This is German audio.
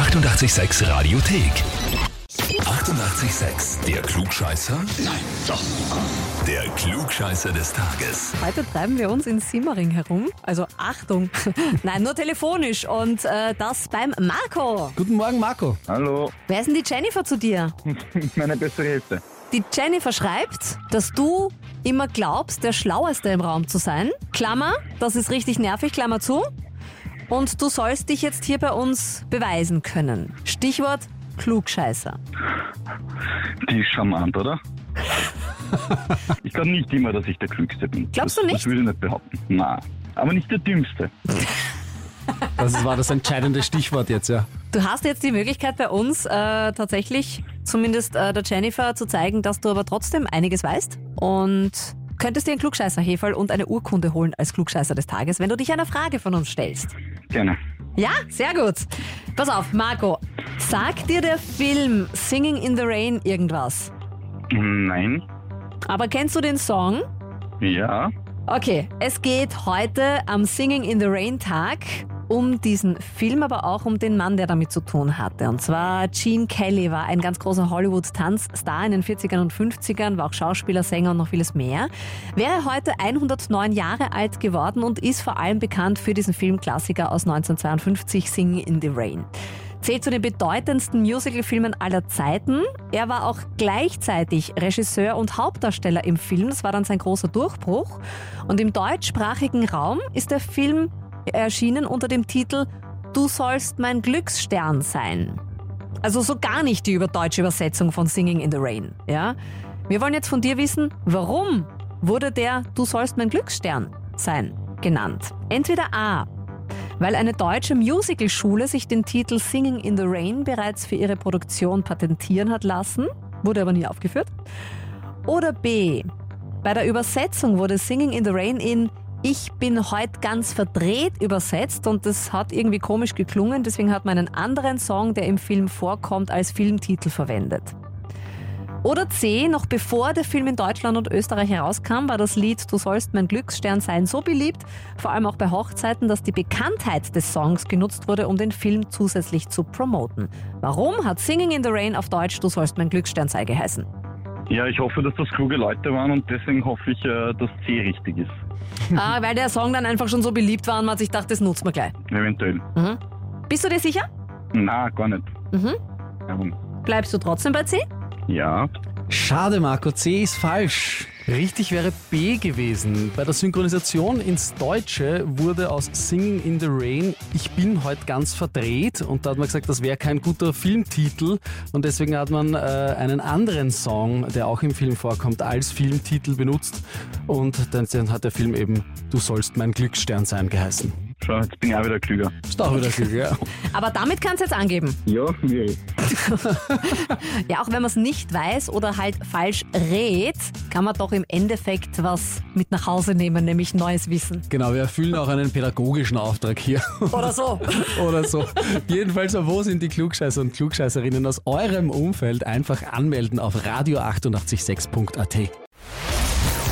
886 Radiothek. 88,6. Der Klugscheißer? Nein, doch. Der Klugscheißer des Tages. Heute treiben wir uns in Simmering herum. Also Achtung, nein, nur telefonisch. Und äh, das beim Marco. Guten Morgen, Marco. Hallo, Wer ist denn die Jennifer zu dir? meine bessere Hälfte. Die Jennifer schreibt, dass du immer glaubst, der Schlaueste im Raum zu sein. Klammer, das ist richtig nervig, Klammer zu. Und du sollst dich jetzt hier bei uns beweisen können. Stichwort Klugscheißer. Die ist charmant, oder? ich glaube nicht immer, dass ich der Klügste bin. Glaubst du nicht? Das würde ich nicht behaupten. Nein. Aber nicht der Dümmste. Das war das entscheidende Stichwort jetzt, ja. Du hast jetzt die Möglichkeit bei uns äh, tatsächlich, zumindest äh, der Jennifer, zu zeigen, dass du aber trotzdem einiges weißt und könntest dir einen Klugscheißer-Heferl und eine Urkunde holen als Klugscheißer des Tages, wenn du dich einer Frage von uns stellst. Gerne. Ja, sehr gut. Pass auf, Marco, sagt dir der Film Singing in the Rain irgendwas? Nein. Aber kennst du den Song? Ja. Okay, es geht heute am Singing in the Rain Tag um diesen Film, aber auch um den Mann, der damit zu tun hatte. Und zwar Gene Kelly war ein ganz großer Hollywood-Tanzstar in den 40ern und 50ern, war auch Schauspieler, Sänger und noch vieles mehr. Wäre heute 109 Jahre alt geworden und ist vor allem bekannt für diesen Filmklassiker aus 1952, Singing in the Rain zählt zu den bedeutendsten Musicalfilmen aller Zeiten. Er war auch gleichzeitig Regisseur und Hauptdarsteller im Film. Das war dann sein großer Durchbruch. Und im deutschsprachigen Raum ist der Film erschienen unter dem Titel Du sollst mein Glücksstern sein. Also so gar nicht die über deutsche Übersetzung von Singing in the Rain. Ja? Wir wollen jetzt von dir wissen, warum wurde der Du sollst mein Glücksstern sein genannt? Entweder A, weil eine deutsche Musicalschule sich den Titel Singing in the Rain bereits für ihre Produktion patentieren hat lassen, wurde aber nie aufgeführt. Oder B, bei der Übersetzung wurde Singing in the Rain in Ich bin heute ganz verdreht übersetzt und das hat irgendwie komisch geklungen, deswegen hat man einen anderen Song, der im Film vorkommt, als Filmtitel verwendet. Oder C, noch bevor der Film in Deutschland und Österreich herauskam, war das Lied Du sollst mein Glücksstern sein so beliebt, vor allem auch bei Hochzeiten, dass die Bekanntheit des Songs genutzt wurde, um den Film zusätzlich zu promoten. Warum hat Singing in the Rain auf Deutsch Du sollst mein Glücksstern sei geheißen? Ja, ich hoffe, dass das kluge Leute waren und deswegen hoffe ich, äh, dass C richtig ist. ah, weil der Song dann einfach schon so beliebt war und man sich gedacht, das nutzen wir gleich. Eventuell. Mhm. Bist du dir sicher? Na, gar nicht. Mhm. Ähm, Bleibst du trotzdem bei C? Ja. Schade, Marco, C ist falsch. Richtig wäre B gewesen. Bei der Synchronisation ins Deutsche wurde aus Singing in the Rain Ich bin heute ganz verdreht und da hat man gesagt, das wäre kein guter Filmtitel und deswegen hat man äh, einen anderen Song, der auch im Film vorkommt, als Filmtitel benutzt und dann, dann hat der Film eben Du sollst mein Glücksstern sein geheißen. Schau, jetzt bin ich auch wieder klüger. Ist auch wieder Glück, ja. Aber damit kannst du jetzt angeben. Ja, nee. Ja, auch wenn man es nicht weiß oder halt falsch rät, kann man doch im Endeffekt was mit nach Hause nehmen, nämlich neues Wissen. Genau, wir erfüllen auch einen pädagogischen Auftrag hier. Oder so. oder so. Jedenfalls, wo sind die Klugscheißer und Klugscheißerinnen aus eurem Umfeld? Einfach anmelden auf radio886.at.